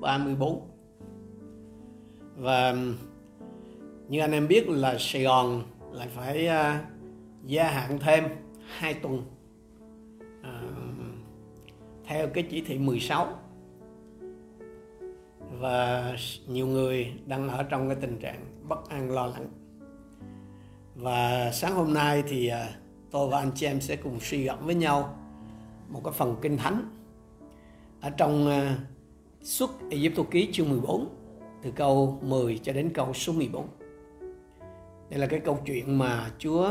34 và như anh em biết là Sài Gòn lại phải uh, gia hạn thêm 2 tuần uh, theo cái chỉ thị 16 và nhiều người đang ở trong cái tình trạng bất an lo lắng. Và sáng hôm nay thì uh, tôi và anh chị em sẽ cùng suy gẫm với nhau một cái phần kinh thánh ở trong uh, suốt Egypto ký chương 14 từ câu 10 cho đến câu số 14. Đây là cái câu chuyện mà Chúa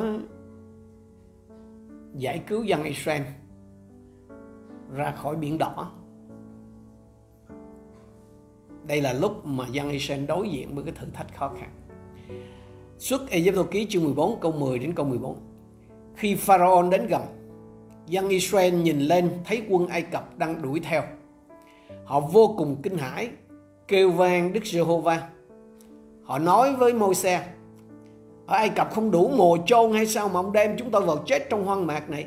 giải cứu dân Israel ra khỏi biển đỏ. Đây là lúc mà dân Israel đối diện với cái thử thách khó khăn. Xuất Egypto ký chương 14 câu 10 đến câu 14. Khi Pharaoh đến gần, dân Israel nhìn lên thấy quân Ai Cập đang đuổi theo. Họ vô cùng kinh hãi, kêu vang Đức Giê-hô-va. Họ nói với Môi-se, ở Ai Cập không đủ mồ chôn hay sao mà ông đem chúng tôi vào chết trong hoang mạc này?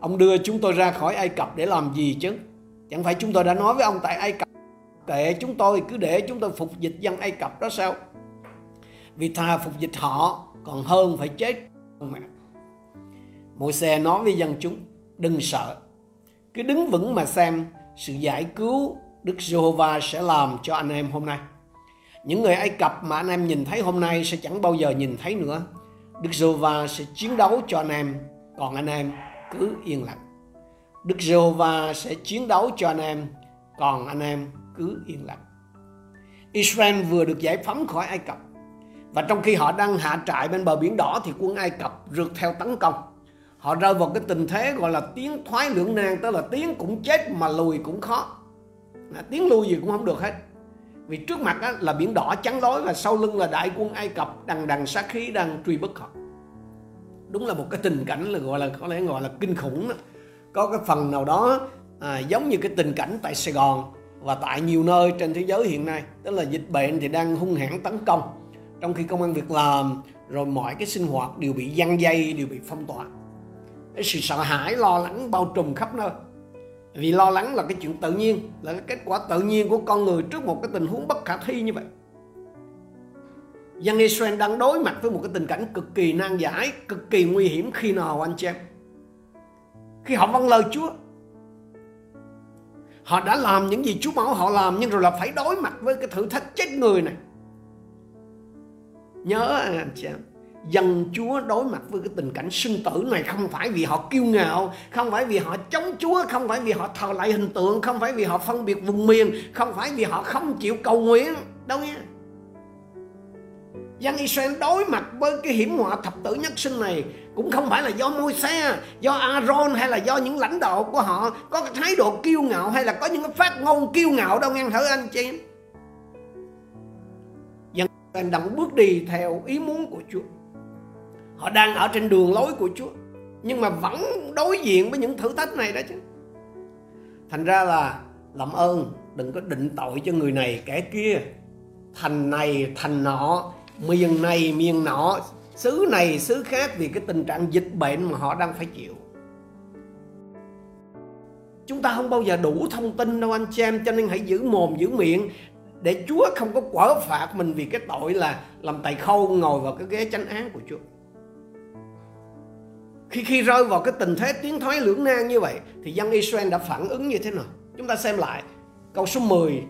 Ông đưa chúng tôi ra khỏi Ai Cập để làm gì chứ? Chẳng phải chúng tôi đã nói với ông tại Ai Cập kệ chúng tôi cứ để chúng tôi phục dịch dân Ai Cập đó sao? Vì thà phục dịch họ còn hơn phải chết mà. Môi xe nói với dân chúng đừng sợ cứ đứng vững mà xem sự giải cứu Đức Giê-hô-va sẽ làm cho anh em hôm nay. Những người Ai Cập mà anh em nhìn thấy hôm nay sẽ chẳng bao giờ nhìn thấy nữa. Đức Giê-hô-va sẽ chiến đấu cho anh em, còn anh em cứ yên lặng. Đức Giê-hô-va sẽ chiến đấu cho anh em, còn anh em cứ yên lặng. Israel vừa được giải phóng khỏi Ai Cập và trong khi họ đang hạ trại bên bờ biển đỏ thì quân Ai Cập rượt theo tấn công. Họ rơi vào cái tình thế gọi là tiến thoái lưỡng nan, tức là tiến cũng chết mà lùi cũng khó. À, tiếng lui gì cũng không được hết. Vì trước mặt á, là biển đỏ trắng lối và sau lưng là đại quân Ai Cập đằng đằng sát khí đang truy bức họ. Đúng là một cái tình cảnh là gọi là có lẽ gọi là kinh khủng đó. Có cái phần nào đó à, giống như cái tình cảnh tại Sài Gòn và tại nhiều nơi trên thế giới hiện nay tức là dịch bệnh thì đang hung hãn tấn công trong khi công an việc làm rồi mọi cái sinh hoạt đều bị giăng dây đều bị phong tỏa cái sự sợ hãi lo lắng bao trùm khắp nơi vì lo lắng là cái chuyện tự nhiên, là cái kết quả tự nhiên của con người trước một cái tình huống bất khả thi như vậy. Dân Israel đang đối mặt với một cái tình cảnh cực kỳ nan giải, cực kỳ nguy hiểm khi nào anh chị em? Khi họ vâng lời Chúa. Họ đã làm những gì Chúa bảo họ làm, nhưng rồi là phải đối mặt với cái thử thách chết người này. Nhớ anh chị em dân Chúa đối mặt với cái tình cảnh sinh tử này không phải vì họ kiêu ngạo, không phải vì họ chống Chúa, không phải vì họ thờ lại hình tượng, không phải vì họ phân biệt vùng miền, không phải vì họ không chịu cầu nguyện, đâu nha. Dân Israel đối mặt với cái hiểm họa thập tử nhất sinh này cũng không phải là do môi xe, do Aaron hay là do những lãnh đạo của họ có cái thái độ kiêu ngạo hay là có những cái phát ngôn kiêu ngạo đâu nghe thử anh chị. Dân Israel đang bước đi theo ý muốn của Chúa họ đang ở trên đường lối của Chúa, nhưng mà vẫn đối diện với những thử thách này đó chứ. Thành ra là làm ơn, đừng có định tội cho người này kẻ kia. Thành này, thành nọ, miền này, miền nọ, xứ này, xứ khác vì cái tình trạng dịch bệnh mà họ đang phải chịu. Chúng ta không bao giờ đủ thông tin đâu anh chị em, cho nên hãy giữ mồm, giữ miệng để Chúa không có quở phạt mình vì cái tội là làm tài khâu ngồi vào cái ghế chánh án của Chúa khi khi rơi vào cái tình thế tiến thoái lưỡng nan như vậy, thì dân Israel đã phản ứng như thế nào? Chúng ta xem lại câu số 10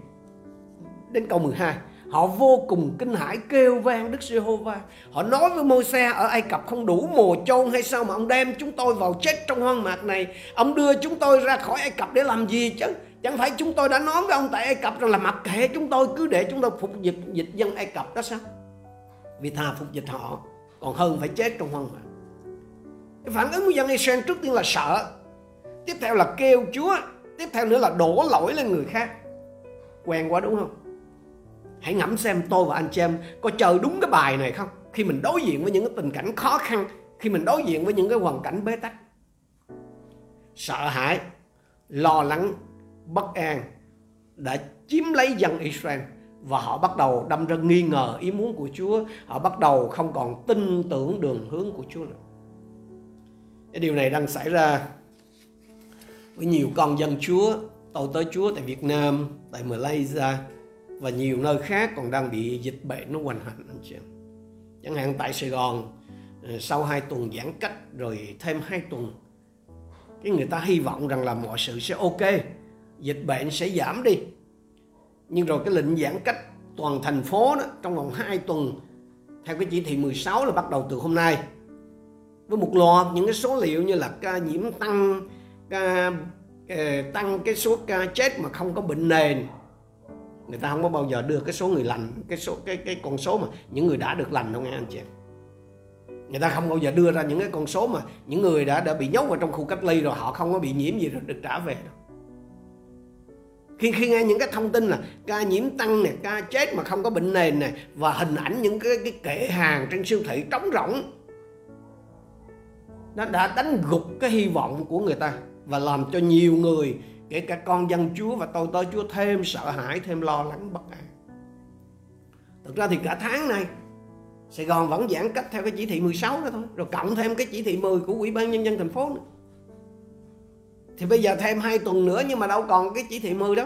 đến câu 12. Họ vô cùng kinh hãi kêu vang Đức Giê-hô-va. Họ nói với Môi-se, ở Ai Cập không đủ mồ chôn hay sao mà ông đem chúng tôi vào chết trong hoang mạc này. Ông đưa chúng tôi ra khỏi Ai Cập để làm gì chứ? Chẳng phải chúng tôi đã nói với ông tại Ai Cập rằng là mặc kệ chúng tôi, cứ để chúng tôi phục dịch dịch dân Ai Cập đó sao? Vì thà phục dịch họ, còn hơn phải chết trong hoang mạc. Cái phản ứng của dân Israel trước tiên là sợ, Tiếp theo là kêu Chúa, Tiếp theo nữa là đổ lỗi lên người khác. Quen quá đúng không? Hãy ngẫm xem tôi và anh chị em Có chơi đúng cái bài này không? Khi mình đối diện với những cái tình cảnh khó khăn, Khi mình đối diện với những cái hoàn cảnh bế tắc. Sợ hãi, Lo lắng, Bất an Đã chiếm lấy dân Israel và họ bắt đầu đâm ra nghi ngờ ý muốn của Chúa. Họ bắt đầu không còn tin tưởng đường hướng của Chúa nữa cái điều này đang xảy ra với nhiều con dân Chúa tôi tới Chúa tại Việt Nam, tại Malaysia và nhiều nơi khác còn đang bị dịch bệnh nó hoành hành anh chị. Chẳng hạn tại Sài Gòn ờ, sau hai tuần giãn cách rồi thêm hai tuần cái người ta hy vọng rằng là mọi sự sẽ ok dịch bệnh sẽ giảm đi nhưng rồi cái lệnh giãn cách toàn thành phố đó trong vòng 2 tuần theo cái chỉ thị 16 là bắt đầu từ hôm nay với một loạt những cái số liệu như là ca nhiễm tăng, ca ờ, tăng cái số ca chết mà không có bệnh nền. Người ta không có bao giờ đưa cái số người lành, cái số, cái cái con số mà những người đã được lành đâu nghe anh chị. Người ta không bao giờ đưa ra những cái con số mà những người đã đã bị nhốt vào trong khu cách ly rồi họ không có bị nhiễm gì rồi được trả về đâu. Khi khi nghe những cái thông tin là ca nhiễm tăng này ca chết mà không có bệnh nền này và hình ảnh những cái cái kệ hàng trên siêu thị trống rỗng nó đã đánh gục cái hy vọng của người ta và làm cho nhiều người, kể cả con dân Chúa và tôi tới Chúa thêm sợ hãi, thêm lo lắng, bất an. Thực ra thì cả tháng này Sài Gòn vẫn giãn cách theo cái chỉ thị 16 đó thôi, rồi cộng thêm cái chỉ thị 10 của Ủy ban nhân dân thành phố nữa. Thì bây giờ thêm hai tuần nữa nhưng mà đâu còn cái chỉ thị 10 đó.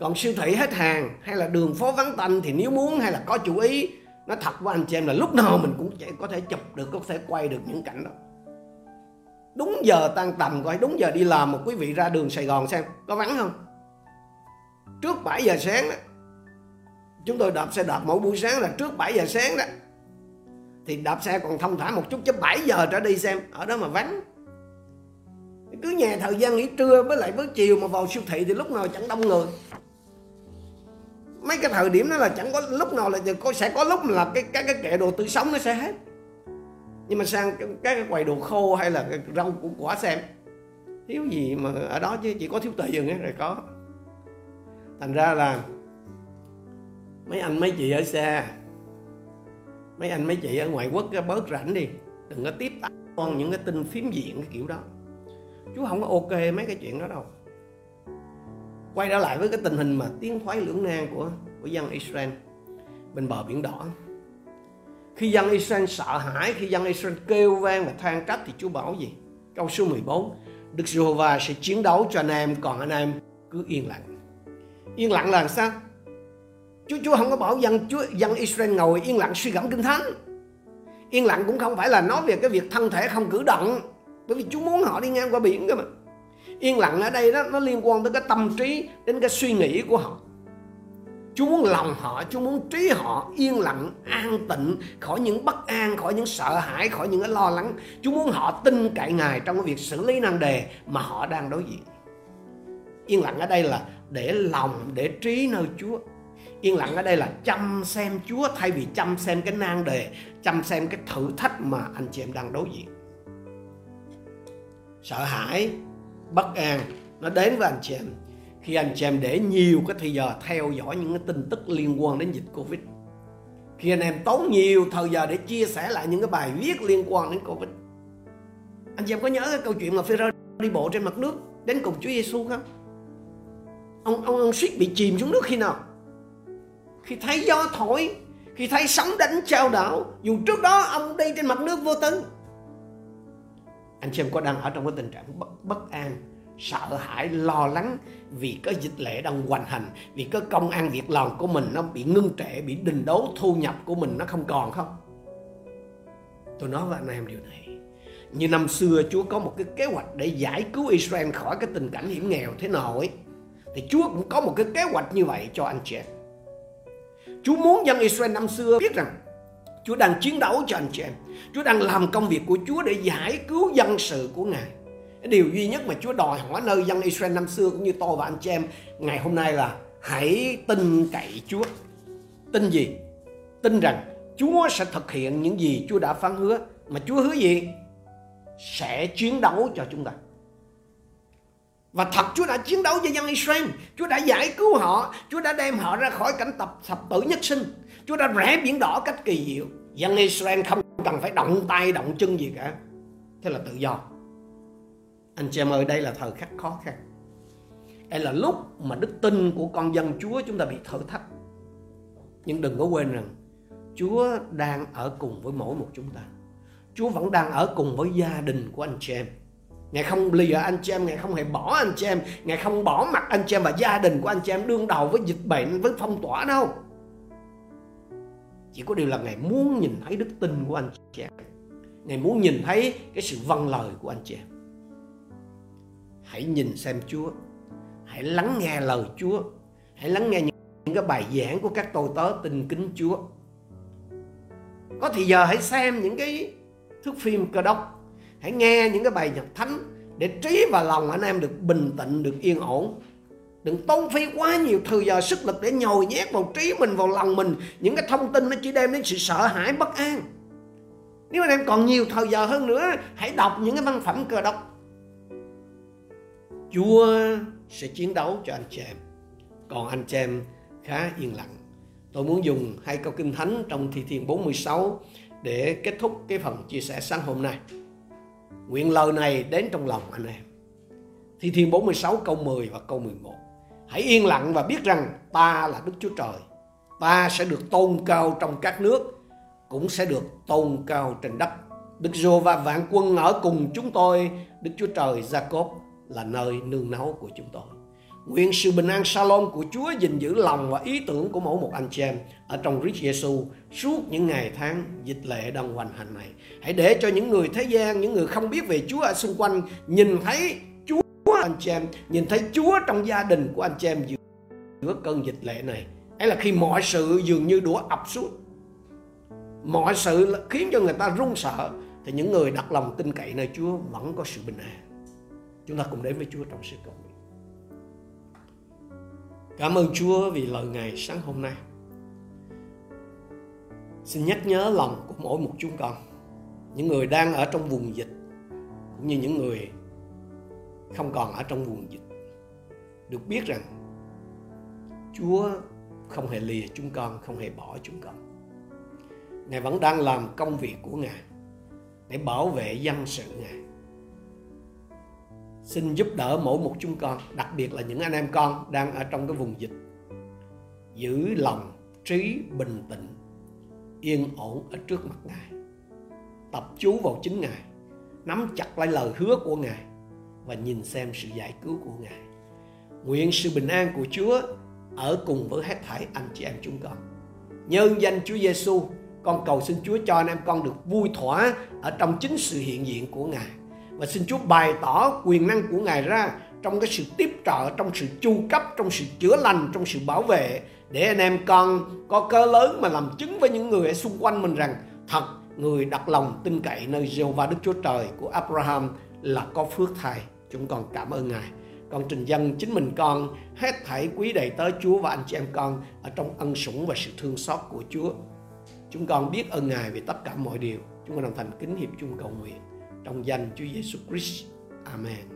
Còn siêu thị hết hàng hay là đường phố vắng tanh thì nếu muốn hay là có chủ ý nó thật với anh chị em là lúc nào mình cũng có thể chụp được, có thể quay được những cảnh đó. Đúng giờ tan tầm coi, đúng giờ đi làm mà quý vị ra đường Sài Gòn xem, có vắng không? Trước 7 giờ sáng đó, chúng tôi đạp xe đạp mỗi buổi sáng là trước 7 giờ sáng đó. Thì đạp xe còn thông thả một chút chứ 7 giờ trở đi xem, ở đó mà vắng. Cứ nhà thời gian nghỉ trưa với lại với chiều mà vào siêu thị thì lúc nào chẳng đông người mấy cái thời điểm đó là chẳng có lúc nào là có sẽ có lúc là cái cái cái kệ đồ tươi sống nó sẽ hết. Nhưng mà sang cái, cái quầy đồ khô hay là cái rau củ quả xem thiếu gì mà ở đó chứ chỉ có thiếu tiền ấy rồi có. Thành ra là mấy anh mấy chị ở xa mấy anh mấy chị ở ngoại quốc bớt rảnh đi đừng có tiếp con những cái tin phím diện cái kiểu đó. Chú không có ok mấy cái chuyện đó đâu quay trở lại với cái tình hình mà tiến thoái lưỡng nan của của dân Israel bên bờ biển đỏ. Khi dân Israel sợ hãi, khi dân Israel kêu vang và than trách thì Chúa bảo gì? Câu số 14 Đức Giê-hô-va sẽ chiến đấu cho anh em, còn anh em cứ yên lặng. Yên lặng là sao? Chúa Chúa không có bảo dân, Chúa, dân Israel ngồi yên lặng suy gẫm kinh thánh. Yên lặng cũng không phải là nói về cái việc thân thể không cử động, bởi vì Chúa muốn họ đi ngang qua biển cơ mà yên lặng ở đây đó nó liên quan tới cái tâm trí đến cái suy nghĩ của họ Chúa muốn lòng họ, Chúa muốn trí họ yên lặng, an tịnh khỏi những bất an, khỏi những sợ hãi, khỏi những cái lo lắng. Chúa muốn họ tin cậy Ngài trong cái việc xử lý nan đề mà họ đang đối diện. Yên lặng ở đây là để lòng, để trí nơi Chúa. Yên lặng ở đây là chăm xem Chúa thay vì chăm xem cái nan đề, chăm xem cái thử thách mà anh chị em đang đối diện. Sợ hãi, bất an nó đến với anh chị em khi anh chị em để nhiều cái thời giờ theo dõi những cái tin tức liên quan đến dịch Covid. Khi anh em tốn nhiều thời giờ để chia sẻ lại những cái bài viết liên quan đến Covid. Anh chị em có nhớ cái câu chuyện mà Phêrô đi bộ trên mặt nước đến cùng Chúa Giêsu không? Ông ông ông suýt bị chìm xuống nước khi nào? Khi thấy gió thổi, khi thấy sóng đánh trao đảo, dù trước đó ông đi trên mặt nước vô tư. Anh chị em có đang ở trong cái tình trạng bất, bất an sợ hãi lo lắng vì có dịch lệ đang hoành hành vì có công ăn việc làm của mình nó bị ngưng trệ bị đình đố thu nhập của mình nó không còn không? Tôi nói với anh em điều này. Như năm xưa Chúa có một cái kế hoạch để giải cứu Israel khỏi cái tình cảnh hiểm nghèo thế nào ấy thì Chúa cũng có một cái kế hoạch như vậy cho anh chị em. Chúa muốn dân Israel năm xưa biết rằng Chúa đang chiến đấu cho anh chị em Chúa đang làm công việc của Chúa để giải cứu dân sự của Ngài điều duy nhất mà Chúa đòi hỏi nơi dân Israel năm xưa cũng như tôi và anh chị em, ngày hôm nay là hãy tin cậy Chúa. Tin gì? Tin rằng Chúa sẽ thực hiện những gì Chúa đã phán hứa. Mà Chúa hứa gì? Sẽ chiến đấu cho chúng ta. Và thật Chúa đã chiến đấu cho dân Israel. Chúa đã giải cứu họ. Chúa đã đem họ ra khỏi cảnh tập thập tử nhất sinh. Chúa đã rẽ biển đỏ cách kỳ diệu. Dân Israel không cần phải động tay động chân gì cả. Thế là tự do. Anh chị em ơi, đây là thời khắc khó khăn. Đây là lúc mà đức tin của con dân Chúa chúng ta bị thử thách. Nhưng đừng có quên rằng Chúa đang ở cùng với mỗi một chúng ta. Chúa vẫn đang ở cùng với gia đình của anh chị em. Ngài không lìa anh chị em, Ngài không hề bỏ anh chị em, Ngài không bỏ mặt anh chị em và gia đình của anh chị em đương đầu với dịch bệnh, với phong tỏa đâu. Chỉ có điều là Ngài muốn nhìn thấy đức tin của anh chị em. Ngài muốn nhìn thấy cái sự vâng lời của anh chị em. Hãy nhìn xem Chúa. Hãy lắng nghe lời Chúa. Hãy lắng nghe những cái bài giảng của các tôi tớ tin kính Chúa. Có thì giờ hãy xem những cái thước phim cơ đốc hãy nghe những cái bài nhạc thánh để trí và lòng anh em được bình tĩnh, được yên ổn đừng tốn phí quá nhiều thời giờ, sức lực để nhồi nhét vào trí mình, vào lòng mình. Những cái thông tin nó chỉ đem đến sự sợ hãi, bất an. Nếu anh em còn nhiều thời giờ hơn nữa, hãy đọc những cái văn phẩm cơ đốc. Chúa sẽ chiến đấu cho anh chị em. Còn anh chị em khá yên lặng. Tôi muốn dùng hai câu kinh thánh trong thi thiên 46 để kết thúc cái phần chia sẻ sáng hôm nay. Nguyện lời này đến trong lòng anh em. Thi Thiên 46 câu 10 và câu 11. Hãy yên lặng và biết rằng ta là Đức Chúa Trời. Ta sẽ được tôn cao trong các nước, cũng sẽ được tôn cao trên đất. Đức Giô và vạn quân ở cùng chúng tôi, Đức Chúa Trời Jacob là nơi nương náu của chúng tôi. Nguyện sự bình an Salom của Chúa gìn giữ lòng và ý tưởng của mỗi một anh chị em ở trong Christ Jesus suốt những ngày tháng dịch lệ đang hoành hành này. Hãy để cho những người thế gian, những người không biết về Chúa ở xung quanh nhìn thấy anh chị em, nhìn thấy Chúa trong gia đình của anh chị em giữa cơn dịch lệ này. Ấy là khi mọi sự dường như đũa ập xuống. Mọi sự khiến cho người ta run sợ thì những người đặt lòng tin cậy nơi Chúa vẫn có sự bình an. Chúng ta cùng đến với Chúa trong sự cầu nguyện. Cảm ơn Chúa vì lời ngày sáng hôm nay. Xin nhắc nhớ lòng của mỗi một chúng con, những người đang ở trong vùng dịch, cũng như những người không còn ở trong vùng dịch. Được biết rằng Chúa không hề lìa chúng con, không hề bỏ chúng con. Ngài vẫn đang làm công việc của Ngài để bảo vệ dân sự Ngài xin giúp đỡ mỗi một chúng con đặc biệt là những anh em con đang ở trong cái vùng dịch giữ lòng trí bình tĩnh yên ổn ở trước mặt ngài tập chú vào chính ngài nắm chặt lấy lời hứa của ngài và nhìn xem sự giải cứu của ngài. Nguyện sự bình an của chúa ở cùng với hết thảy anh chị em chúng con. Nhân danh chúa giêsu con cầu xin chúa cho anh em con được vui thỏa ở trong chính sự hiện diện của ngài. Và xin Chúa bày tỏ quyền năng của Ngài ra trong cái sự tiếp trợ, trong sự chu cấp, trong sự chữa lành, trong sự bảo vệ để anh em con có cơ lớn mà làm chứng với những người ở xung quanh mình rằng thật người đặt lòng tin cậy nơi Jehovah Đức Chúa Trời của Abraham là có phước thay. Chúng con cảm ơn Ngài. Con trình dân chính mình con, hết thảy quý đầy tới Chúa và anh chị em con, ở trong ân sủng và sự thương xót của Chúa. Chúng con biết ơn Ngài vì tất cả mọi điều. Chúng con đồng thành kính hiệp chung cầu nguyện trong danh Chúa Giêsu Christ. Amen.